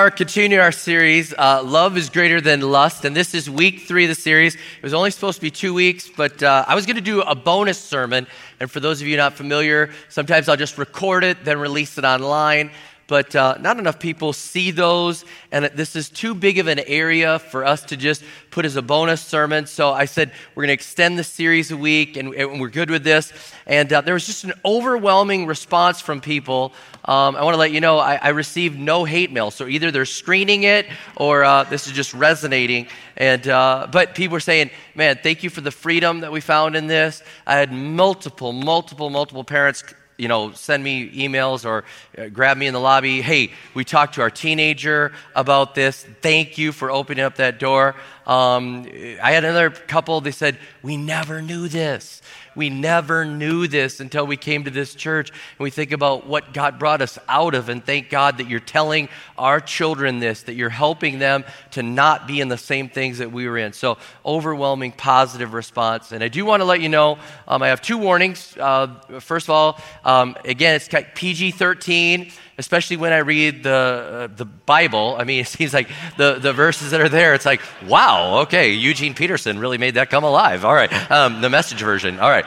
Are continuing our series, uh, Love is Greater Than Lust, and this is week three of the series. It was only supposed to be two weeks, but uh, I was going to do a bonus sermon. And for those of you not familiar, sometimes I'll just record it, then release it online but uh, not enough people see those. And this is too big of an area for us to just put as a bonus sermon. So I said, we're going to extend the series a week, and, and, we're good with this. And uh, there was just an overwhelming response from people. Um, I want to let you know I, I, received no hate mail. So either they're screening it or uh, this is just resonating. And, uh, but people were saying, man, thank you for the freedom that we found in this. I had multiple, multiple, multiple parents you know, send me emails or uh, grab me in the lobby. Hey, we talked to our teenager about this. Thank you for opening up that door. Um, I had another couple, they said, We never knew this. We never knew this until we came to this church. And we think about what God brought us out of. And thank God that you're telling our children this, that you're helping them to not be in the same things that we were in. So, overwhelming positive response. And I do want to let you know um, I have two warnings. Uh, first of all, um, again, it's PG 13 especially when I read the, uh, the Bible. I mean, it seems like the, the verses that are there, it's like, wow, okay, Eugene Peterson really made that come alive. All right, um, the message version. All right.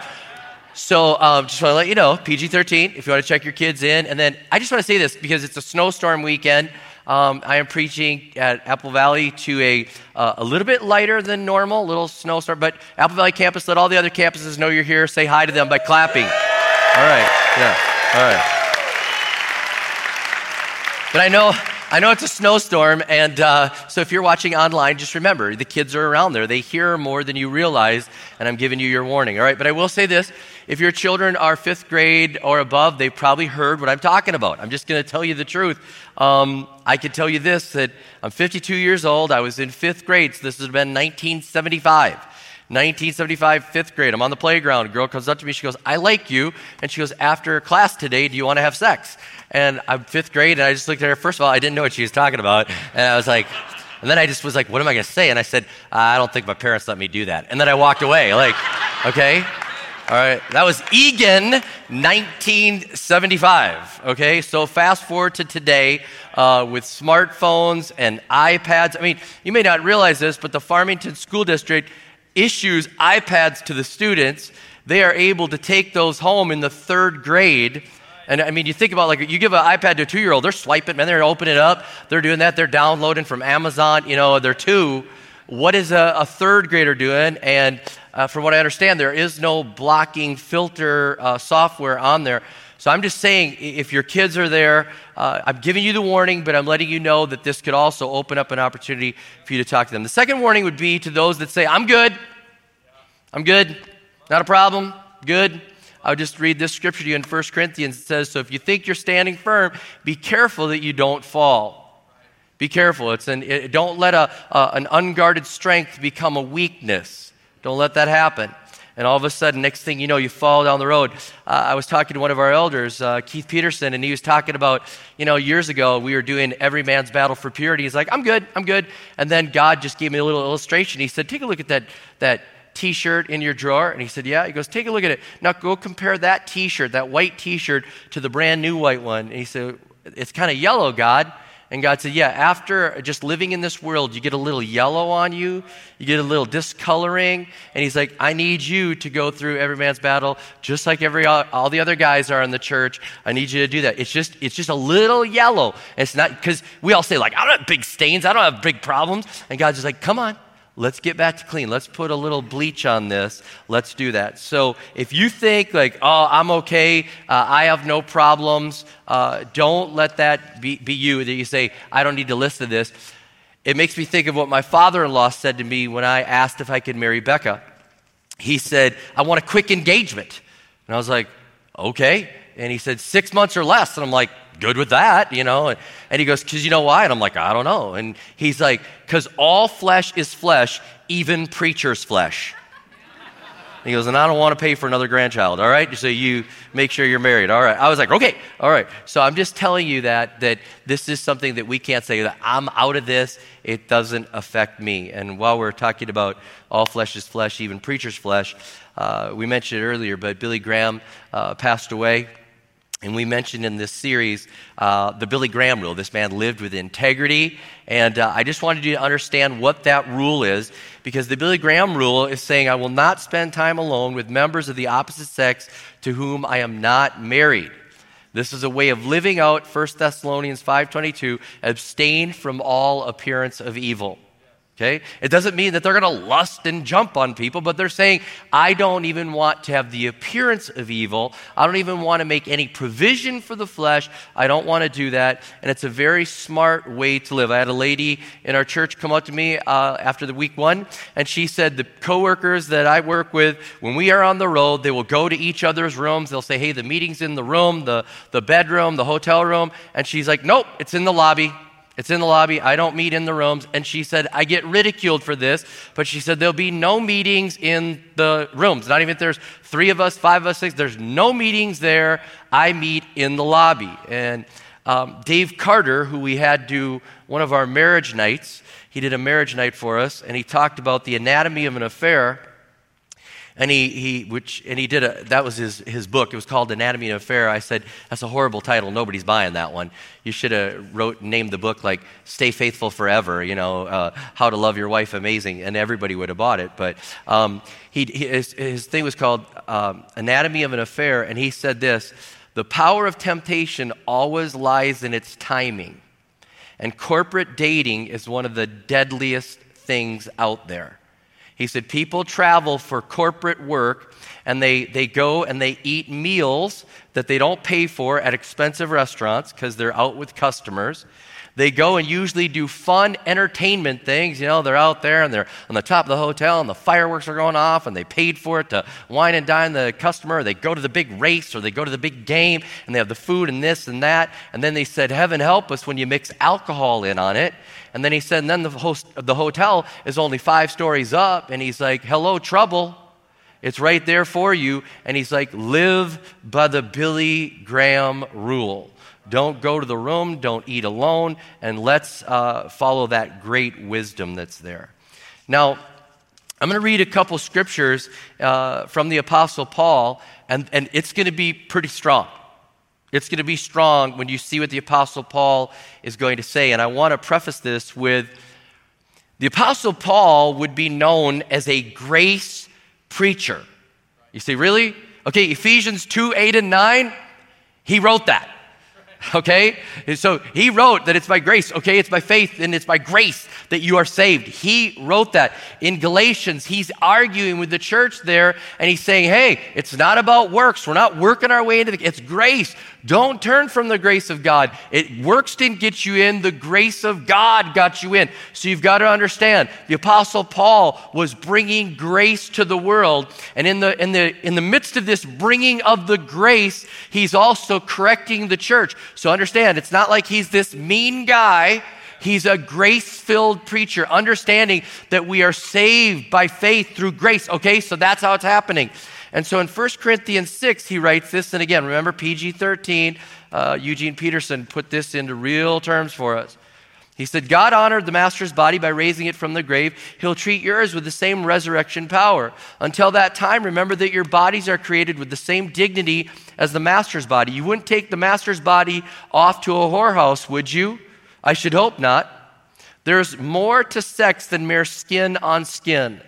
So um, just want to let you know, PG 13, if you want to check your kids in. And then I just want to say this because it's a snowstorm weekend. Um, I am preaching at Apple Valley to a, uh, a little bit lighter than normal, a little snowstorm, but Apple Valley campus, let all the other campuses know you're here. Say hi to them by clapping. All right, yeah, all right. But I know, I know it's a snowstorm, and uh, so if you're watching online, just remember the kids are around there. They hear more than you realize, and I'm giving you your warning, all right? But I will say this if your children are fifth grade or above, they've probably heard what I'm talking about. I'm just going to tell you the truth. Um, I can tell you this that I'm 52 years old. I was in fifth grade, so this has been 1975. 1975, fifth grade. I'm on the playground. A girl comes up to me. She goes, I like you. And she goes, After class today, do you want to have sex? And I'm fifth grade, and I just looked at her. First of all, I didn't know what she was talking about. And I was like, and then I just was like, what am I going to say? And I said, I don't think my parents let me do that. And then I walked away. Like, okay. All right. That was Eagan, 1975. Okay. So fast forward to today uh, with smartphones and iPads. I mean, you may not realize this, but the Farmington School District issues iPads to the students. They are able to take those home in the third grade and I mean, you think about like you give an iPad to a two year old, they're swiping, man, they're opening it up, they're doing that, they're downloading from Amazon, you know, they're two. What is a, a third grader doing? And uh, from what I understand, there is no blocking filter uh, software on there. So I'm just saying, if your kids are there, uh, I'm giving you the warning, but I'm letting you know that this could also open up an opportunity for you to talk to them. The second warning would be to those that say, I'm good, I'm good, not a problem, good. I'll just read this scripture to you in 1 Corinthians. It says, So if you think you're standing firm, be careful that you don't fall. Be careful. It's an, it, don't let a, uh, an unguarded strength become a weakness. Don't let that happen. And all of a sudden, next thing you know, you fall down the road. Uh, I was talking to one of our elders, uh, Keith Peterson, and he was talking about, you know, years ago, we were doing Every Man's Battle for Purity. He's like, I'm good, I'm good. And then God just gave me a little illustration. He said, Take a look at that, that t shirt in your drawer? And he said, Yeah. He goes, Take a look at it. Now go compare that t shirt, that white t shirt, to the brand new white one. And he said, It's kind of yellow, God. And God said, Yeah, after just living in this world, you get a little yellow on you, you get a little discoloring. And He's like, I need you to go through every man's battle, just like every all the other guys are in the church. I need you to do that. It's just it's just a little yellow. It's not because we all say, like, I don't have big stains, I don't have big problems. And God's just like, Come on, Let's get back to clean. Let's put a little bleach on this. Let's do that. So if you think, like, oh, I'm okay, uh, I have no problems, uh, don't let that be, be you, that you say, I don't need to listen to this. It makes me think of what my father in law said to me when I asked if I could marry Becca. He said, I want a quick engagement. And I was like, okay. And he said, six months or less. And I'm like, good with that, you know. And, and he goes, because you know why? And I'm like, I don't know. And he's like, because all flesh is flesh, even preacher's flesh. he goes, and I don't want to pay for another grandchild, all right? So you make sure you're married, all right? I was like, okay, all right. So I'm just telling you that, that this is something that we can't say that I'm out of this, it doesn't affect me. And while we're talking about all flesh is flesh, even preacher's flesh, uh, we mentioned it earlier, but Billy Graham uh, passed away and we mentioned in this series uh, the Billy Graham rule. This man lived with integrity. And uh, I just wanted you to understand what that rule is because the Billy Graham rule is saying, I will not spend time alone with members of the opposite sex to whom I am not married. This is a way of living out 1 Thessalonians 5:22, abstain from all appearance of evil. Okay? It doesn't mean that they're going to lust and jump on people, but they're saying, I don't even want to have the appearance of evil. I don't even want to make any provision for the flesh. I don't want to do that. And it's a very smart way to live. I had a lady in our church come up to me uh, after the week one, and she said, The coworkers that I work with, when we are on the road, they will go to each other's rooms. They'll say, Hey, the meeting's in the room, the, the bedroom, the hotel room. And she's like, Nope, it's in the lobby. It's in the lobby. I don't meet in the rooms. And she said, I get ridiculed for this, but she said, there'll be no meetings in the rooms. Not even if there's three of us, five of us, six. There's no meetings there. I meet in the lobby. And um, Dave Carder, who we had do one of our marriage nights, he did a marriage night for us, and he talked about the anatomy of an affair and he, he which and he did a that was his, his book. It was called anatomy of affair i said that's a horrible title. Nobody's buying that one. You should have wrote named the book like stay faithful forever you know uh, how to love your wife amazing. And everybody would have bought it. But um, he, his, his thing was called um, anatomy of an affair. And he said this the power of temptation always lies in its timing. And corporate dating is one of the deadliest things out there he said, People travel for corporate work and they, they go and they eat meals that they don't pay for at expensive restaurants because they're out with customers. They go and usually do fun entertainment things. You know, they're out there and they're on the top of the hotel and the fireworks are going off and they paid for it to wine and dine the customer. They go to the big race or they go to the big game and they have the food and this and that. And then they said, Heaven help us when you mix alcohol in on it. And then he said, and then the, host, the hotel is only five stories up. And he's like, hello, trouble. It's right there for you. And he's like, live by the Billy Graham rule. Don't go to the room, don't eat alone, and let's uh, follow that great wisdom that's there. Now, I'm going to read a couple scriptures uh, from the Apostle Paul, and, and it's going to be pretty strong. It's going to be strong when you see what the Apostle Paul is going to say. And I want to preface this with the Apostle Paul would be known as a grace preacher. You say, really? Okay, Ephesians 2 8 and 9, he wrote that. Okay? And So he wrote that it's by grace. Okay, it's by faith and it's by grace that you are saved. He wrote that. In Galatians, he's arguing with the church there and he's saying, hey, it's not about works. We're not working our way into the, it's grace. Don't turn from the grace of God. It works didn't get you in, the grace of God got you in. So you've got to understand the apostle Paul was bringing grace to the world and in the in the in the midst of this bringing of the grace, he's also correcting the church. So understand, it's not like he's this mean guy. He's a grace filled preacher, understanding that we are saved by faith through grace. Okay, so that's how it's happening. And so in 1 Corinthians 6, he writes this, and again, remember PG 13, uh, Eugene Peterson put this into real terms for us. He said, God honored the master's body by raising it from the grave. He'll treat yours with the same resurrection power. Until that time, remember that your bodies are created with the same dignity as the master's body. You wouldn't take the master's body off to a whorehouse, would you? I should hope not. There's more to sex than mere skin on skin.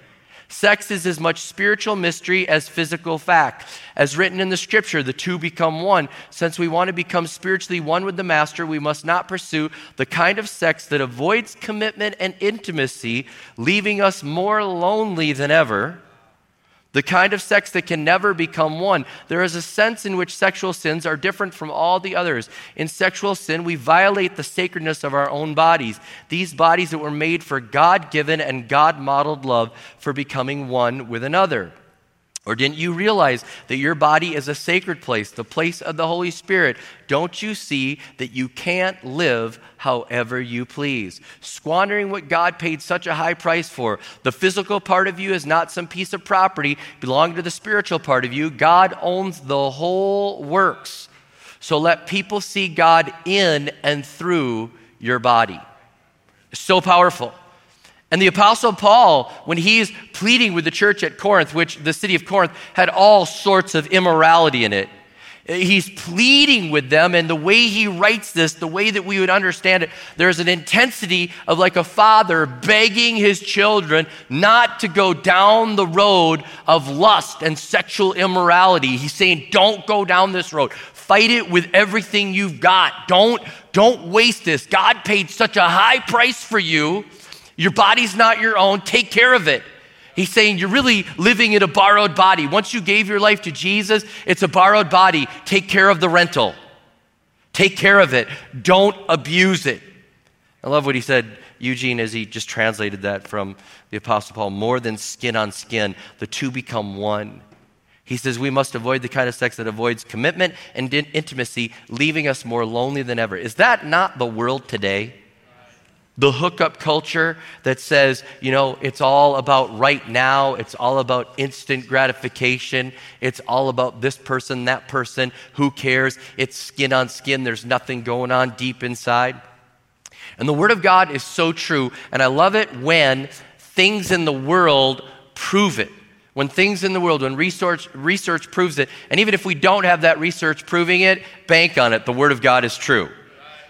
Sex is as much spiritual mystery as physical fact. As written in the scripture, the two become one. Since we want to become spiritually one with the Master, we must not pursue the kind of sex that avoids commitment and intimacy, leaving us more lonely than ever the kind of sex that can never become one. There is a sense in which sexual sins are different from all the others. In sexual sin, we violate the sacredness of our own bodies, these bodies that were made for God given and God modeled love for becoming one with another. Or didn't you realize that your body is a sacred place, the place of the Holy Spirit? Don't you see that you can't live however you please? Squandering what God paid such a high price for. The physical part of you is not some piece of property belonging to the spiritual part of you. God owns the whole works. So let people see God in and through your body. So powerful. And the Apostle Paul, when he's pleading with the church at Corinth, which the city of Corinth had all sorts of immorality in it, he's pleading with them. And the way he writes this, the way that we would understand it, there's an intensity of like a father begging his children not to go down the road of lust and sexual immorality. He's saying, don't go down this road. Fight it with everything you've got. Don't, don't waste this. God paid such a high price for you your body's not your own. Take care of it. He's saying you're really living in a borrowed body. Once you gave your life to Jesus, it's a borrowed body. Take care of the rental. Take care of it. Don't abuse it. I love what he said, Eugene, as he just translated that from the Apostle Paul more than skin on skin, the two become one. He says we must avoid the kind of sex that avoids commitment and intimacy, leaving us more lonely than ever. Is that not the world today? The hookup culture that says, you know, it's all about right now, it's all about instant gratification, it's all about this person, that person, who cares? It's skin on skin, there's nothing going on deep inside. And the Word of God is so true, and I love it when things in the world prove it. When things in the world, when research, research proves it, and even if we don't have that research proving it, bank on it, the Word of God is true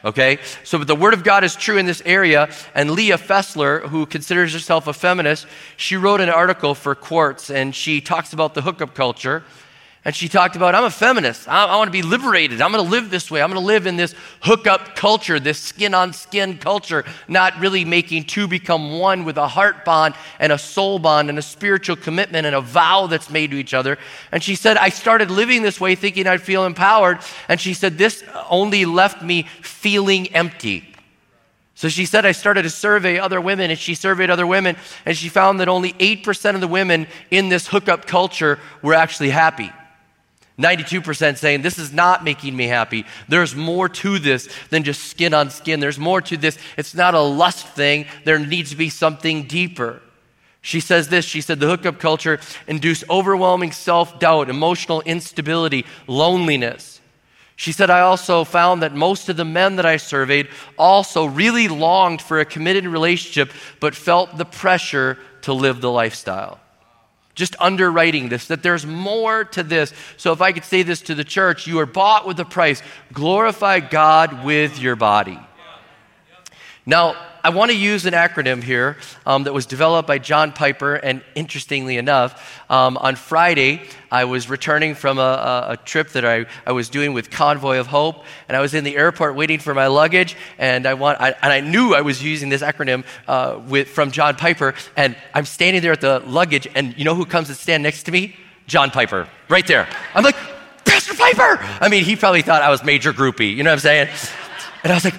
okay? So the Word of God is true in this area. And Leah Fessler, who considers herself a feminist, she wrote an article for Quartz and she talks about the hookup culture. And she talked about, I'm a feminist. I, I want to be liberated. I'm going to live this way. I'm going to live in this hookup culture, this skin on skin culture, not really making two become one with a heart bond and a soul bond and a spiritual commitment and a vow that's made to each other. And she said, I started living this way thinking I'd feel empowered. And she said, This only left me feeling empty. So she said, I started to survey other women, and she surveyed other women, and she found that only 8% of the women in this hookup culture were actually happy. 92% saying, This is not making me happy. There's more to this than just skin on skin. There's more to this. It's not a lust thing. There needs to be something deeper. She says this She said, The hookup culture induced overwhelming self doubt, emotional instability, loneliness. She said, I also found that most of the men that I surveyed also really longed for a committed relationship, but felt the pressure to live the lifestyle just underwriting this, that there's more to this. So, if I could say this to the church, you are bought with a price. Glorify God with your body. Now, I want to use an acronym here um, that was developed by John Piper, and interestingly enough, um, on Friday, I was returning from a, a, a, trip that I, I was doing with Convoy of Hope, and I was in the airport waiting for my luggage, and I, want, I, and I knew I was using this acronym uh, with, from John Piper, and I'm standing there at the luggage, and you know who comes to stand next to me? John Piper, right there. I'm like, Pastor Piper! I mean, he probably thought I was major groupie, you know what I'm saying? And I was like,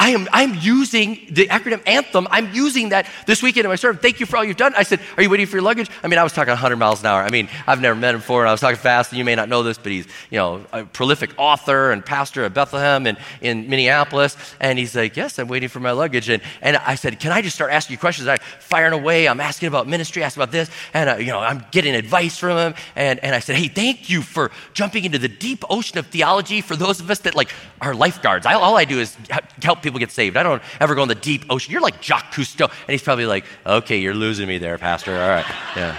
I am I'm using the acronym Anthem. I'm using that this weekend in my sermon. Thank you for all you've done. I said, Are you waiting for your luggage? I mean, I was talking 100 miles an hour. I mean, I've never met him before, and I was talking fast, and you may not know this, but he's, you know, a prolific author and pastor at Bethlehem and in Minneapolis. And he's like, Yes, I'm waiting for my luggage. And, and I said, Can I just start asking you questions? I'm firing away. I'm asking about ministry, asking about this. And, uh, you know, I'm getting advice from him. And, and I said, Hey, thank you for jumping into the deep ocean of theology for those of us that, like, are lifeguards. I, all I do is help people get saved. I don't ever go in the deep ocean. You're like Jacques Cousteau. And he's probably like, okay, you're losing me there, Pastor. All right. Yeah.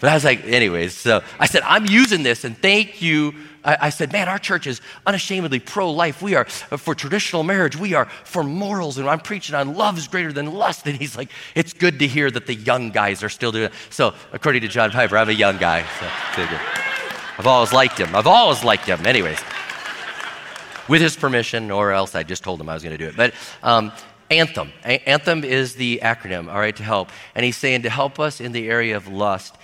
But I was like, anyways, so I said, I'm using this and thank you. I, I said, man, our church is unashamedly pro life. We are uh, for traditional marriage. We are for morals. And I'm preaching on love is greater than lust. And he's like, it's good to hear that the young guys are still doing it. So, according to John Piper, I'm a young guy. So, I've always liked him. I've always liked him. Anyways, with his permission, or else I just told him I was going to do it. But, um, Anthem. A- Anthem is the acronym, all right, to help. And he's saying to help us in the area of lust.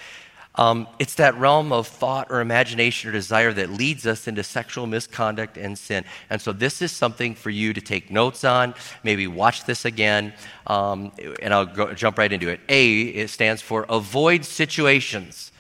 Um, it's that realm of thought or imagination or desire that leads us into sexual misconduct and sin. And so, this is something for you to take notes on, maybe watch this again, um, and I'll go, jump right into it. A, it stands for avoid situations.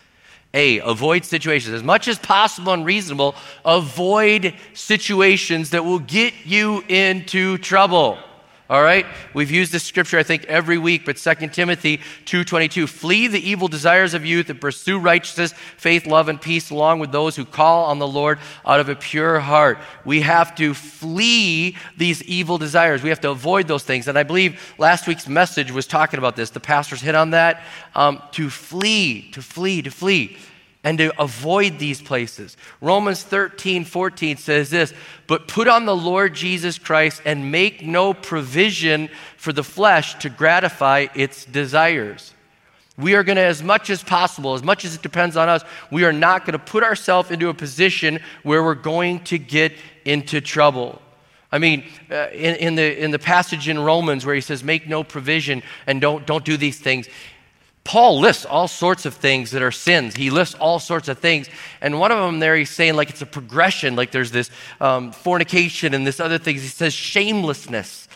A, avoid situations. As much as possible and reasonable, avoid situations that will get you into trouble. All right? We've used this scripture I think every week, but 2 Timothy 2:22, flee the evil desires of youth and pursue righteousness, faith, love and peace along with those who call on the Lord out of a pure heart. We have to flee these evil desires. We have to avoid those things. And I believe last week's message was talking about this. The pastors hit on that. Um, to flee, to flee, to flee and to avoid these places. Romans 13, 14 says this, but put on the Lord Jesus Christ and make no provision for the flesh to gratify its desires. We are going to, as much as possible, as much as it depends on us, we are not going to put ourselves into a position where we're going to get into trouble. I mean, uh, in, in, the, in the passage in Romans where he says, make no provision and don't, don't do these things, Paul lists all sorts of things that are sins. He lists all sorts of things. And one of them there, he's saying like it's a progression, like there's this um, fornication and this other things. He says shamelessness.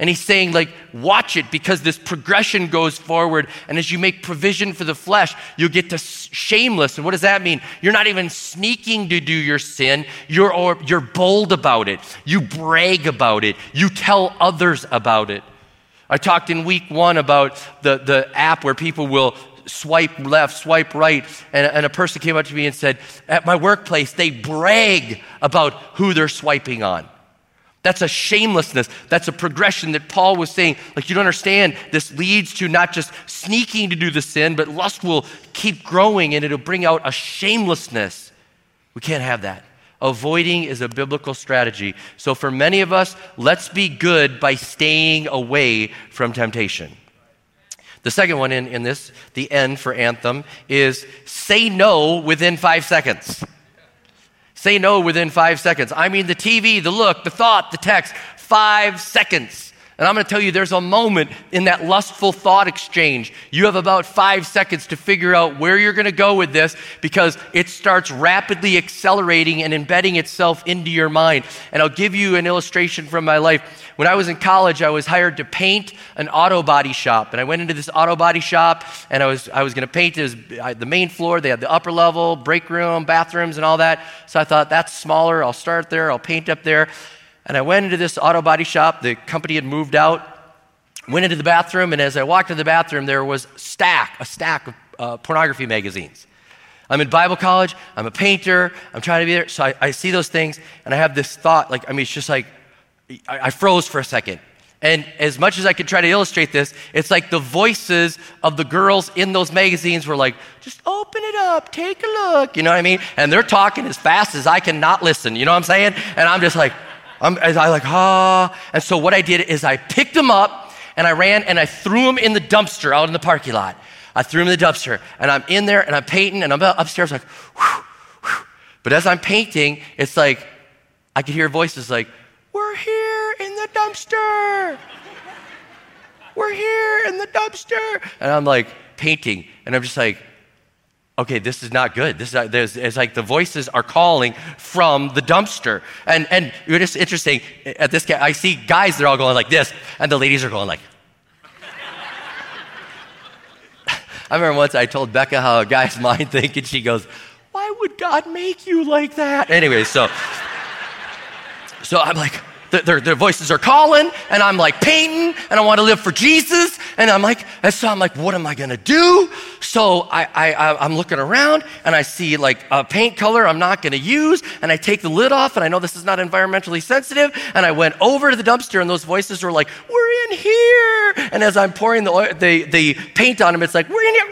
And he's saying, like, watch it because this progression goes forward. And as you make provision for the flesh, you'll get to shameless. And what does that mean? You're not even sneaking to do your sin. You're, or, you're bold about it. You brag about it. You tell others about it. I talked in week one about the, the app where people will swipe left, swipe right, and, and a person came up to me and said, At my workplace, they brag about who they're swiping on. That's a shamelessness. That's a progression that Paul was saying. Like, you don't understand, this leads to not just sneaking to do the sin, but lust will keep growing and it'll bring out a shamelessness. We can't have that. Avoiding is a biblical strategy. So, for many of us, let's be good by staying away from temptation. The second one in, in this, the end for Anthem, is say no within five seconds. Say no within five seconds. I mean, the TV, the look, the thought, the text, five seconds. And I'm going to tell you, there's a moment in that lustful thought exchange. You have about five seconds to figure out where you're going to go with this because it starts rapidly accelerating and embedding itself into your mind. And I'll give you an illustration from my life. When I was in college, I was hired to paint an auto body shop. And I went into this auto body shop and I was, I was going to paint it. Was, the main floor. They had the upper level, break room, bathrooms, and all that. So I thought, that's smaller. I'll start there. I'll paint up there. And I went into this auto body shop. The company had moved out. Went into the bathroom, and as I walked into the bathroom, there was stack, a stack of uh, pornography magazines. I'm in Bible college. I'm a painter. I'm trying to be there. So I, I see those things, and I have this thought. Like, I mean, it's just like I, I froze for a second. And as much as I could try to illustrate this, it's like the voices of the girls in those magazines were like, just open it up, take a look. You know what I mean? And they're talking as fast as I can not listen. You know what I'm saying? And I'm just like, I'm, I like, ah. And so what I did is I picked them up and I ran and I threw them in the dumpster out in the parking lot. I threw them in the dumpster and I'm in there and I'm painting and I'm upstairs like, whew, whew. But as I'm painting, it's like, I could hear voices like, we're here in the dumpster. We're here in the dumpster. And I'm like painting and I'm just like, okay, this is not good. This is it's like the voices are calling from the dumpster. And and it's interesting. At this, I see guys. They're all going like this, and the ladies are going like. I remember once I told Becca how a guy's mind think, and she goes, "Why would God make you like that?" Anyway, so so I'm like, their, their voices are calling, and I'm like painting, and I want to live for Jesus. And I'm like, and so I'm like, what am I going to do? So I, I, I'm looking around, and I see like a paint color I'm not going to use, and I take the lid off, and I know this is not environmentally sensitive, and I went over to the dumpster, and those voices were like, we're in here. And as I'm pouring the, oil, the, the paint on them, it's like, we're in here.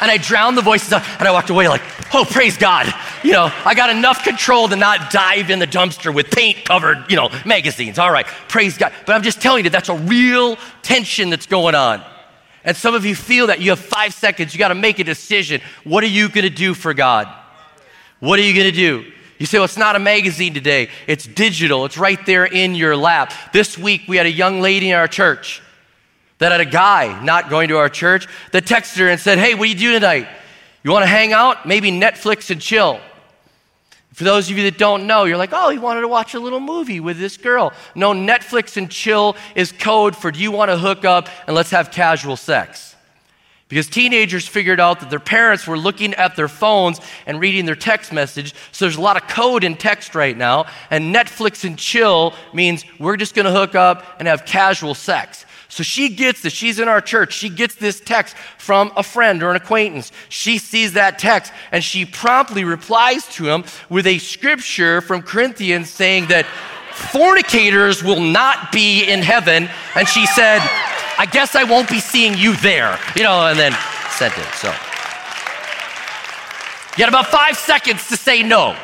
And I drowned the voices out, and I walked away like, oh, praise God. You know, I got enough control to not dive in the dumpster with paint covered, you know, magazines. All right, praise God. But I'm just telling you, that's a real tension that's going on. And some of you feel that you have five seconds, you got to make a decision. What are you going to do for God? What are you going to do? You say, well, it's not a magazine today. It's digital. It's right there in your lap. This week, we had a young lady in our church that had a guy not going to our church that texted her and said, hey, what do you do tonight? You want to hang out? Maybe Netflix and chill. For those of you that don't know, you're like, oh, he wanted to watch a little movie with this girl. No, Netflix and chill is code for do you want to hook up and let's have casual sex? Because teenagers figured out that their parents were looking at their phones and reading their text message. So there's a lot of code in text right now. And Netflix and chill means we're just going to hook up and have casual sex. So she gets this. She's in our church. She gets this text from a friend or an acquaintance. She sees that text and she promptly replies to him with a scripture from Corinthians saying that fornicators will not be in heaven. And she said, I guess I won't be seeing you there. You know, and then sent it. So you got about five seconds to say no.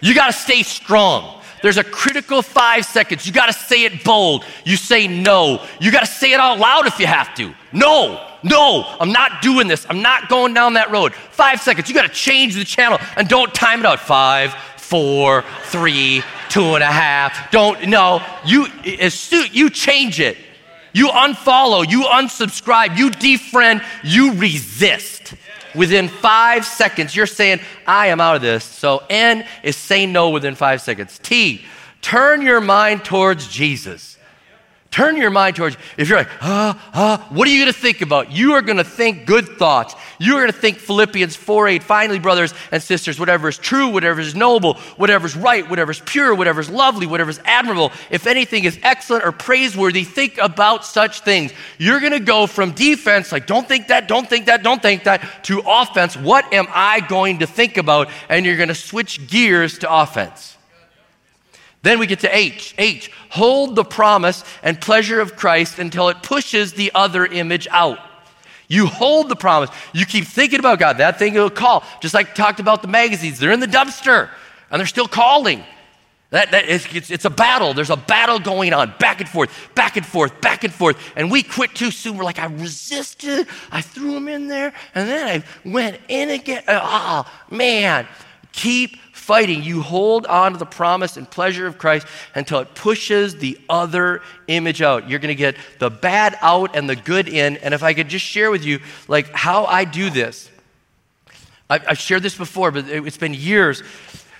You got to stay strong. There's a critical five seconds. You got to say it bold. You say no. You got to say it out loud if you have to. No, no, I'm not doing this. I'm not going down that road. Five seconds. You got to change the channel and don't time it out. Five, four, three, two and a half. Don't, no. You, as soon, you change it. You unfollow, you unsubscribe, you defriend, you resist. Within five seconds, you're saying, I am out of this. So N is say no within five seconds. T, turn your mind towards Jesus. Turn your mind towards, if you're like, ah, ah, what are you going to think about? You are going to think good thoughts. You are going to think Philippians 4 8. Finally, brothers and sisters, whatever is true, whatever is noble, whatever is right, whatever is pure, whatever is lovely, whatever is admirable, if anything is excellent or praiseworthy, think about such things. You're going to go from defense, like, don't think that, don't think that, don't think that, to offense. What am I going to think about? And you're going to switch gears to offense. Then we get to H. H. Hold the promise and pleasure of Christ until it pushes the other image out. You hold the promise. You keep thinking about God. That thing will call. Just like talked about the magazines. They're in the dumpster and they're still calling. That, that it's, it's, it's, a battle. There's a battle going on, back and forth, back and forth, back and forth. And we quit too soon. We're like, I resisted. I threw them in there, and then I went in again. Oh, man. Keep fighting, you hold on to the promise and pleasure of Christ until it pushes the other image out. You're going to get the bad out and the good in. And if I could just share with you, like, how I do this. I've, shared this before, but it's been years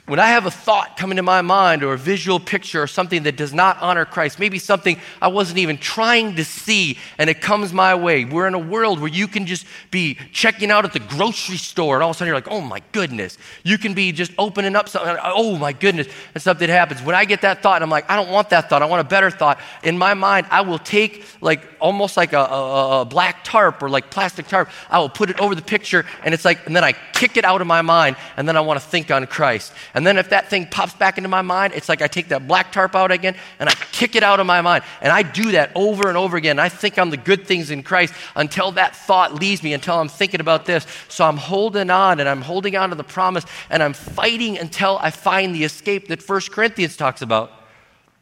when I have a thought come into my mind or a visual picture or something that does not honor Christ, maybe something I wasn't even trying to see and it comes my way. We're in a world where you can just be checking out at the grocery store and all of a sudden you're like, oh my goodness. You can be just opening up something, oh my goodness, and something happens. When I get that thought, I'm like, I don't want that thought. I want a better thought. In my mind, I will take like almost like a, a, a black tarp or like plastic tarp. I will put it over the picture and it's like, and then I kick it out of my mind and then I want to think on Christ. And then if that thing pops back into my mind, it's like I take that black tarp out again and I kick it out of my mind. And I do that over and over again. I think on the good things in Christ until that thought leaves me, until I'm thinking about this. So I'm holding on and I'm holding on to the promise and I'm fighting until I find the escape that First Corinthians talks about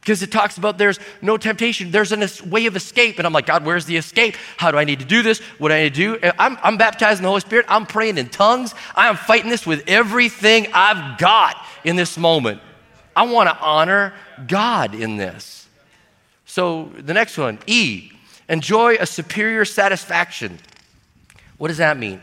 because it talks about there's no temptation. There's a way of escape. And I'm like, God, where's the escape? How do I need to do this? What do I need to do? I'm, I'm baptized in the Holy Spirit. I'm praying in tongues. I am fighting this with everything I've got in this moment. I want to honor God in this. So the next one, E, enjoy a superior satisfaction. What does that mean?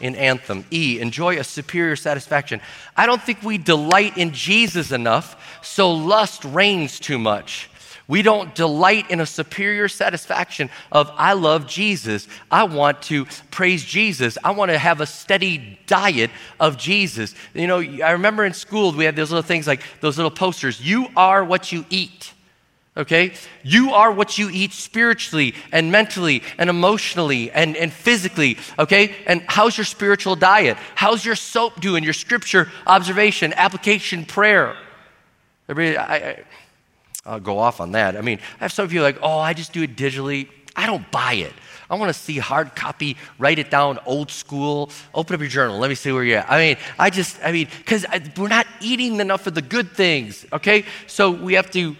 In Anthem. E, enjoy a superior satisfaction. I don't think we delight in Jesus enough, so lust reigns too much. We don't delight in a superior satisfaction of, I love Jesus. I want to praise Jesus. I want to have a steady diet of Jesus. You know, I remember in school we had those little things like those little posters You are what you eat. Okay? You are what you eat spiritually and mentally and emotionally and, and physically. Okay? And how's your spiritual diet? How's your soap doing? Your scripture observation, application, prayer? Everybody, I, I I'll go off on that. I mean, I have some of you like, oh, I just do it digitally. I don't buy it. I want to see hard copy, write it down old school, open up your journal, let me see where you're at. I mean, I just, I mean, because we're not eating enough of the good things, okay? So we have to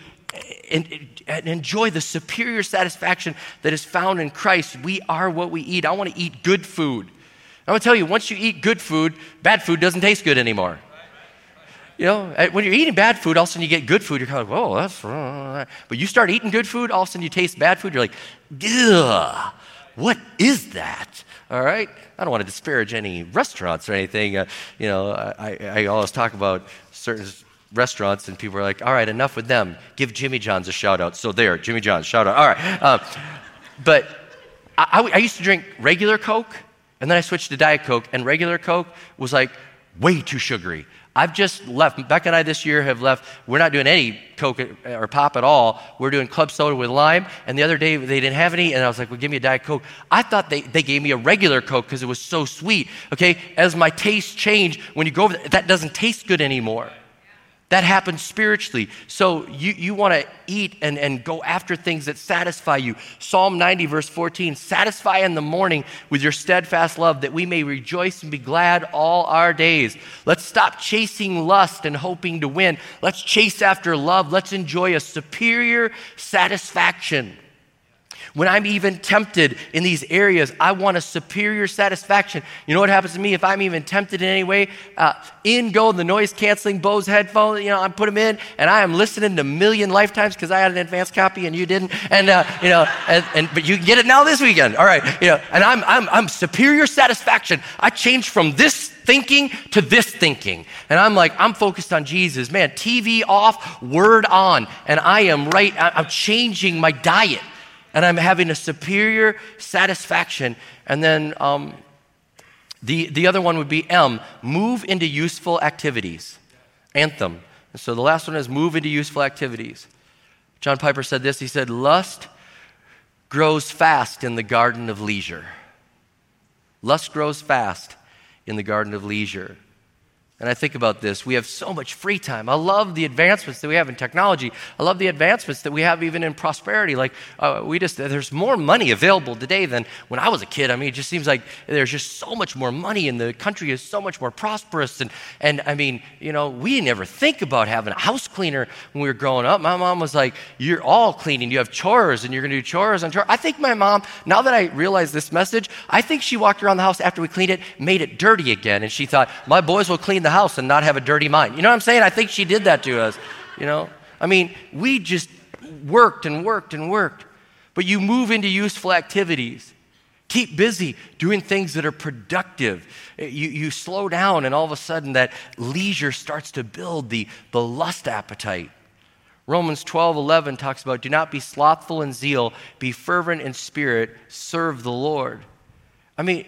enjoy the superior satisfaction that is found in Christ. We are what we eat. I want to eat good food. I'm going to tell you, once you eat good food, bad food doesn't taste good anymore. You know, when you're eating bad food, all of a sudden you get good food. You're kind of like, whoa, that's wrong. But you start eating good food, all of a sudden you taste bad food. You're like, ugh, what is that? All right? I don't want to disparage any restaurants or anything. Uh, you know, I, I always talk about certain restaurants, and people are like, all right, enough with them. Give Jimmy John's a shout out. So there, Jimmy John's, shout out. All right. Um, but I, I used to drink regular Coke, and then I switched to Diet Coke, and regular Coke was like way too sugary. I've just left. Becca and I this year have left. We're not doing any Coke or pop at all. We're doing club soda with lime. And the other day they didn't have any, and I was like, well, give me a Diet Coke. I thought they, they gave me a regular Coke because it was so sweet. Okay, as my taste changed, when you go over, that doesn't taste good anymore. That happens spiritually. So you, you want to eat and, and go after things that satisfy you. Psalm 90, verse 14 Satisfy in the morning with your steadfast love that we may rejoice and be glad all our days. Let's stop chasing lust and hoping to win. Let's chase after love. Let's enjoy a superior satisfaction. When I'm even tempted in these areas, I want a superior satisfaction. You know what happens to me if I'm even tempted in any way? Uh, in go the noise canceling Bose headphones. You know, I put them in, and I am listening to million lifetimes because I had an advanced copy and you didn't. And uh, you know, and, and, but you get it now this weekend. All right, you know, and I'm I'm I'm superior satisfaction. I changed from this thinking to this thinking. And I'm like, I'm focused on Jesus. Man, TV off, word on. And I am right, I'm changing my diet and I'm having a superior satisfaction. And then um, the, the other one would be M, move into useful activities. Anthem. And so the last one is move into useful activities. John Piper said this he said, Lust grows fast in the garden of leisure. Lust grows fast in the garden of leisure. And I think about this. We have so much free time. I love the advancements that we have in technology. I love the advancements that we have even in prosperity. Like, uh, we just, there's more money available today than when I was a kid. I mean, it just seems like there's just so much more money and the country is so much more prosperous. And, and I mean, you know, we never think about having a house cleaner when we were growing up. My mom was like, You're all cleaning. You have chores and you're going to do chores on chores. I think my mom, now that I realize this message, I think she walked around the house after we cleaned it, made it dirty again. And she thought, My boys will clean the house and not have a dirty mind. You know what I'm saying? I think she did that to us. You know? I mean, we just worked and worked and worked. But you move into useful activities. Keep busy doing things that are productive. Eh, you, you slow down, and all of a sudden, that leisure starts to build the, the lust appetite. Romans 12 11 talks about do not be slothful in zeal, be fervent in spirit, serve the Lord. I mean,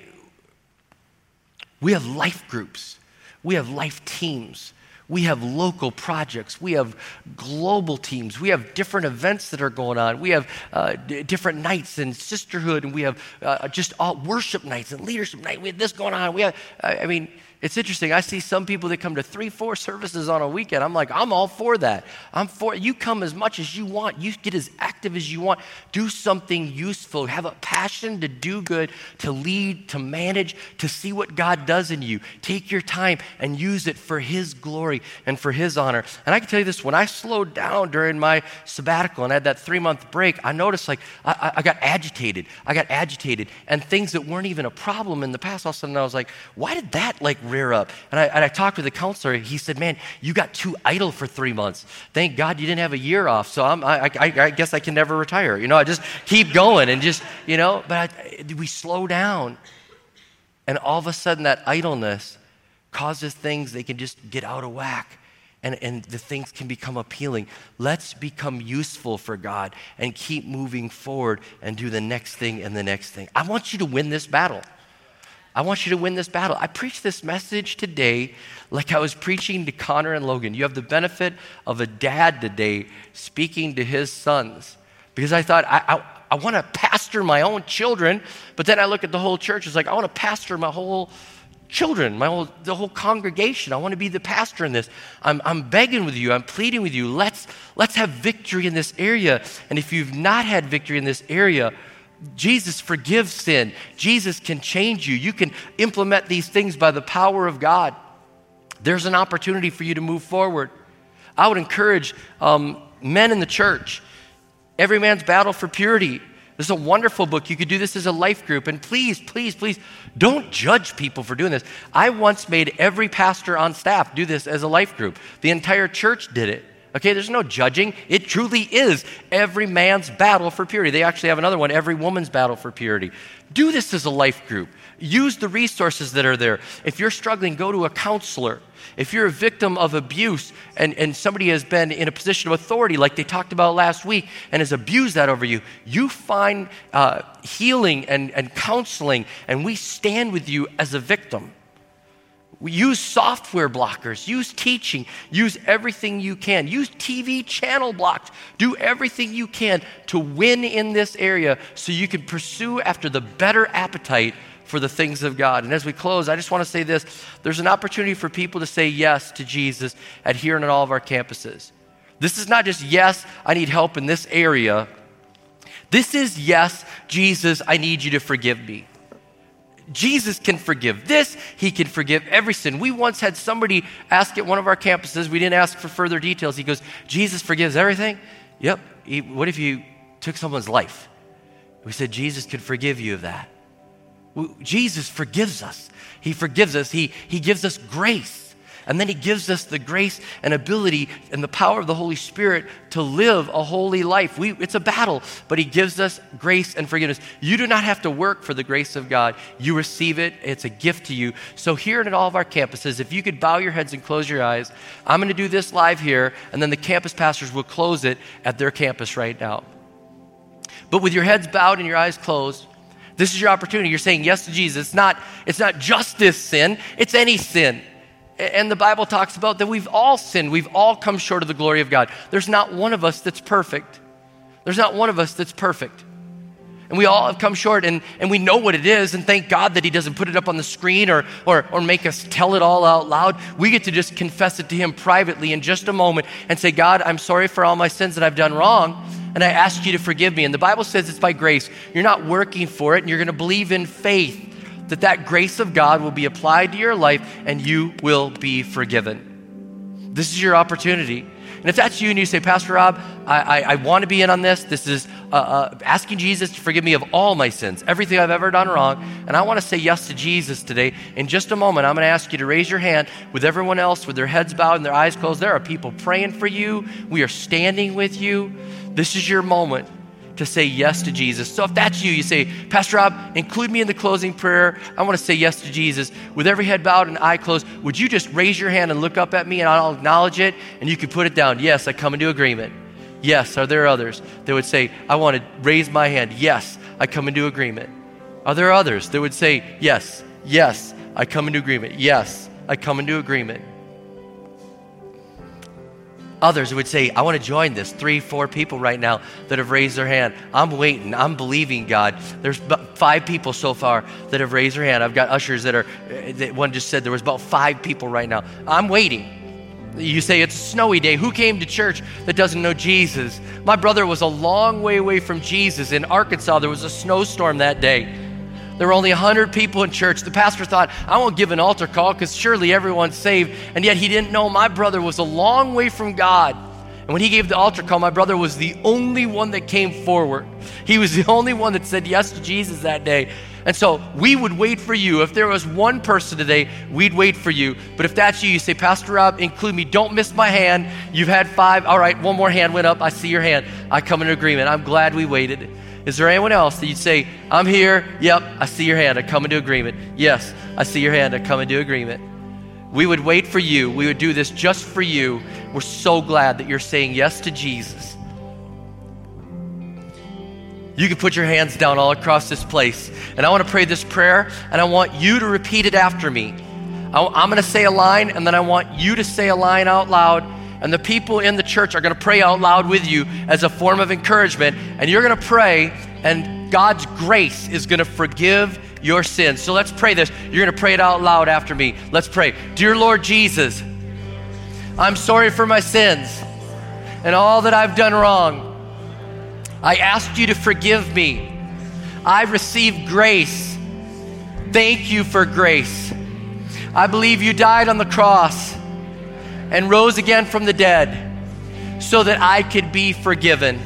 we have life groups. We have life teams. We have local projects. We have global teams. We have different events that are going on. We have uh, d- different nights and sisterhood, and we have uh, just all worship nights and leadership night. We have this going on. We have, I mean, it's interesting. I see some people that come to three, four services on a weekend. I'm like, I'm all for that. I'm for you come as much as you want. You get as active as you want. Do something useful. Have a passion to do good, to lead, to manage, to see what God does in you. Take your time and use it for His glory and for His honor. And I can tell you this: when I slowed down during my sabbatical and had that three month break, I noticed like I, I got agitated. I got agitated, and things that weren't even a problem in the past. All of a sudden, I was like, why did that like rear up. And I, and I talked with the counselor. He said, Man, you got too idle for three months. Thank God you didn't have a year off. So I'm, I, I, I guess I can never retire. You know, I just keep going and just, you know, but I, we slow down. And all of a sudden, that idleness causes things they can just get out of whack. and, and the things can become appealing. Let's become useful for God and keep moving forward and do the next thing and the next thing. I want you to win this battle. I want you to win this battle. I preached this message today like I was preaching to Connor and Logan. You have the benefit of a dad today speaking to his sons because I thought I, I, I want to pastor my own children, but then I look at the whole church. It's like I want to pastor my whole children, my whole, the whole congregation. I want to be the pastor in this. I'm, I'm begging with you, I'm pleading with you. Let's, let's have victory in this area. And if you've not had victory in this area, Jesus forgives sin. Jesus can change you. You can implement these things by the power of God. There's an opportunity for you to move forward. I would encourage um, men in the church, every man's battle for purity. This is a wonderful book. You could do this as a life group. And please, please, please don't judge people for doing this. I once made every pastor on staff do this as a life group. The entire church did it. Okay, there's no judging. It truly is every man's battle for purity. They actually have another one, every woman's battle for purity. Do this as a life group. Use the resources that are there. If you're struggling, go to a counselor. If you're a victim of abuse and, and somebody has been in a position of authority, like they talked about last week, and has abused that over you, you find uh, healing and, and counseling, and we stand with you as a victim. Use software blockers, use teaching, use everything you can. Use TV channel blocks. Do everything you can to win in this area so you can pursue after the better appetite for the things of God. And as we close, I just want to say this there's an opportunity for people to say yes to Jesus at here and at all of our campuses. This is not just yes, I need help in this area. This is yes, Jesus, I need you to forgive me. Jesus can forgive this, he can forgive every sin. We once had somebody ask at one of our campuses, we didn't ask for further details. He goes, Jesus forgives everything? Yep. He, what if you took someone's life? We said, Jesus could forgive you of that. Jesus forgives us. He forgives us. He, he gives us grace. And then He gives us the grace and ability and the power of the Holy Spirit to live a holy life. We, it's a battle, but He gives us grace and forgiveness. You do not have to work for the grace of God, you receive it, it's a gift to you. So, here at all of our campuses, if you could bow your heads and close your eyes, I'm going to do this live here, and then the campus pastors will close it at their campus right now. But with your heads bowed and your eyes closed, this is your opportunity. You're saying yes to Jesus. It's not, it's not just this sin, it's any sin. And the Bible talks about that we've all sinned. We've all come short of the glory of God. There's not one of us that's perfect. There's not one of us that's perfect. And we all have come short, and, and we know what it is, and thank God that He doesn't put it up on the screen or, or, or make us tell it all out loud. We get to just confess it to Him privately in just a moment and say, God, I'm sorry for all my sins that I've done wrong, and I ask you to forgive me. And the Bible says it's by grace. You're not working for it, and you're going to believe in faith that that grace of God will be applied to your life and you will be forgiven. This is your opportunity. And if that's you and you say, Pastor Rob, I, I, I want to be in on this, this is uh, uh, asking Jesus to forgive me of all my sins, everything I've ever done wrong, and I want to say yes to Jesus today. In just a moment, I'm going to ask you to raise your hand with everyone else with their heads bowed and their eyes closed. There are people praying for you, we are standing with you. This is your moment to say yes to Jesus. So if that's you, you say, Pastor Rob, include me in the closing prayer. I want to say yes to Jesus. With every head bowed and eye closed, would you just raise your hand and look up at me and I'll acknowledge it and you can put it down. Yes, I come into agreement. Yes, are there others that would say, I want to raise my hand? Yes, I come into agreement. Are there others that would say, Yes, yes, I come into agreement. Yes, I come into agreement. Others would say, I want to join this. Three, four people right now that have raised their hand. I'm waiting. I'm believing God. There's five people so far that have raised their hand. I've got ushers that are, eh, that one just said there was about five people right now. I'm waiting. You say it's a snowy day. Who came to church that doesn't know Jesus? My brother was a long way away from Jesus in Arkansas. There was a snowstorm that day. There were only 100 people in church. The pastor thought, I won't give an altar call because surely everyone's saved. And yet he didn't know my brother was a long way from God. And when he gave the altar call, my brother was the only one that came forward. He was the only one that said yes to Jesus that day. And so we would wait for you. If there was one person today, we'd wait for you. But if that's you, you say, Pastor Rob, include me. Don't miss my hand. You've had five. All right, one more hand went up. I see your hand. I come in agreement. I'm glad we waited. Is there anyone else that you'd say, I'm here? Yep, I see your hand. I come into agreement. Yes, I see your hand. I come into agreement. we would wait for you. We would do this just for you. We're so glad that you're saying yes to Jesus. You can put your hands down all across this place. And I want to pray this prayer, and I want you to repeat it after me. I'm going to say a line, and then I want you to say a line out loud. And the people in the church are going to pray out loud with you as a form of encouragement. And you're going to pray, and God's grace is going to forgive your sins. So let's pray this. You're going to pray it out loud after me. Let's pray. Dear Lord Jesus, I'm sorry for my sins and all that I've done wrong. I ask you to forgive me. I receive grace. Thank you for grace. I believe you died on the cross and rose again from the dead so that I could be forgiven.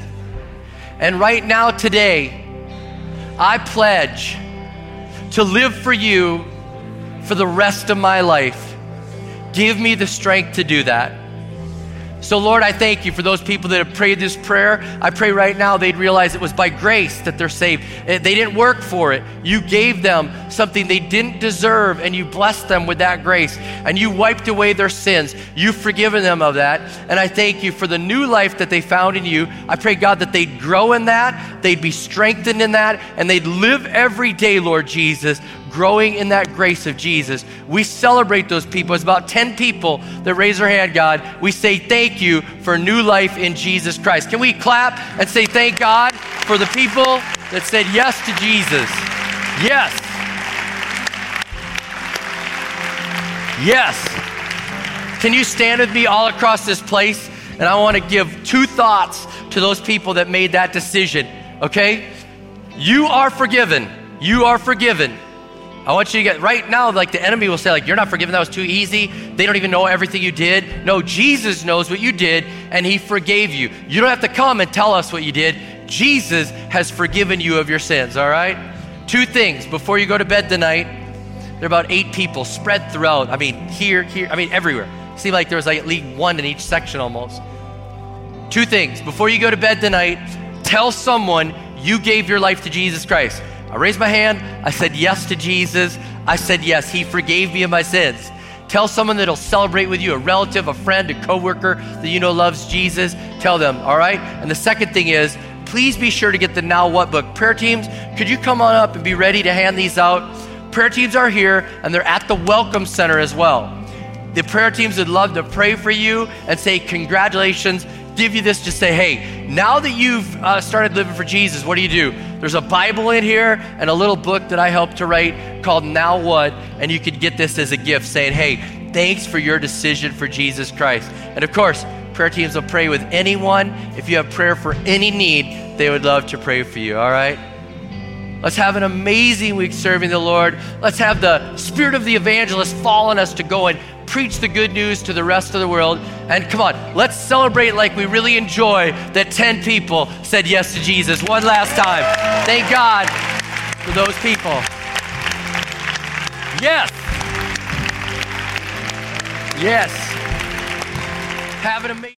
And right now, today, I pledge to live for you for the rest of my life. Give me the strength to do that. So, Lord, I thank you for those people that have prayed this prayer. I pray right now they'd realize it was by grace that they're saved. Eh, they didn't work for it. You gave them something they didn't deserve, and you blessed them with that grace. And you wiped away their sins. You've forgiven them of that. And I thank you for the new life that they found in you. I pray, God, that they'd grow in that, they'd be strengthened in that, and they'd live every day, Lord Jesus, growing in that grace of Jesus. We celebrate those people. It's about 10 people that raise their hand, God. We say thank you for new life in Jesus Christ. Can we clap and say thank God for the people that said yes to Jesus? Yes. Yes. Can you stand with me all across this place? And I want to give two thoughts to those people that made that decision, okay? You are forgiven. You are forgiven. I want you to get right now, like the enemy will say, like, you're not forgiven, that was too easy. They don't even know everything you did. No, Jesus knows what you did, and he forgave you. You don't have to come and tell us what you did. Jesus has forgiven you of your sins, all right? Two things before you go to bed tonight. There are about eight people spread throughout. I mean, here, here, I mean, everywhere. It Seemed like there was like at least one in each section almost. Two things before you go to bed tonight, tell someone you gave your life to Jesus Christ. I raised my hand. I said yes to Jesus. I said yes. He forgave me of my sins. Tell someone that'll celebrate with you, a relative, a friend, a coworker that you know loves Jesus. Tell them, all right? And the second thing is, please be sure to get the Now What book. Prayer teams, could you come on up and be ready to hand these out? Prayer teams are here and they're at the Welcome Center as well. The prayer teams would love to pray for you and say, Congratulations give you this to say, hey, now that you've uh, started living for Jesus, what do you do? There's a Bible in here and a little book that I helped to write called Now What, and you could get this as a gift saying, hey, thanks for your decision for Jesus Christ. And of course, prayer teams will pray with anyone. If you have prayer for any need, they would love to pray for you, all right? Let's have an amazing week serving the Lord. Let's have the spirit of the evangelist fall on us to go and preach the good news to the rest of the world. And come on, let's celebrate like we really enjoy that 10 people said yes to Jesus one last time. Thank God for those people. Yes. Yes. Have an amazing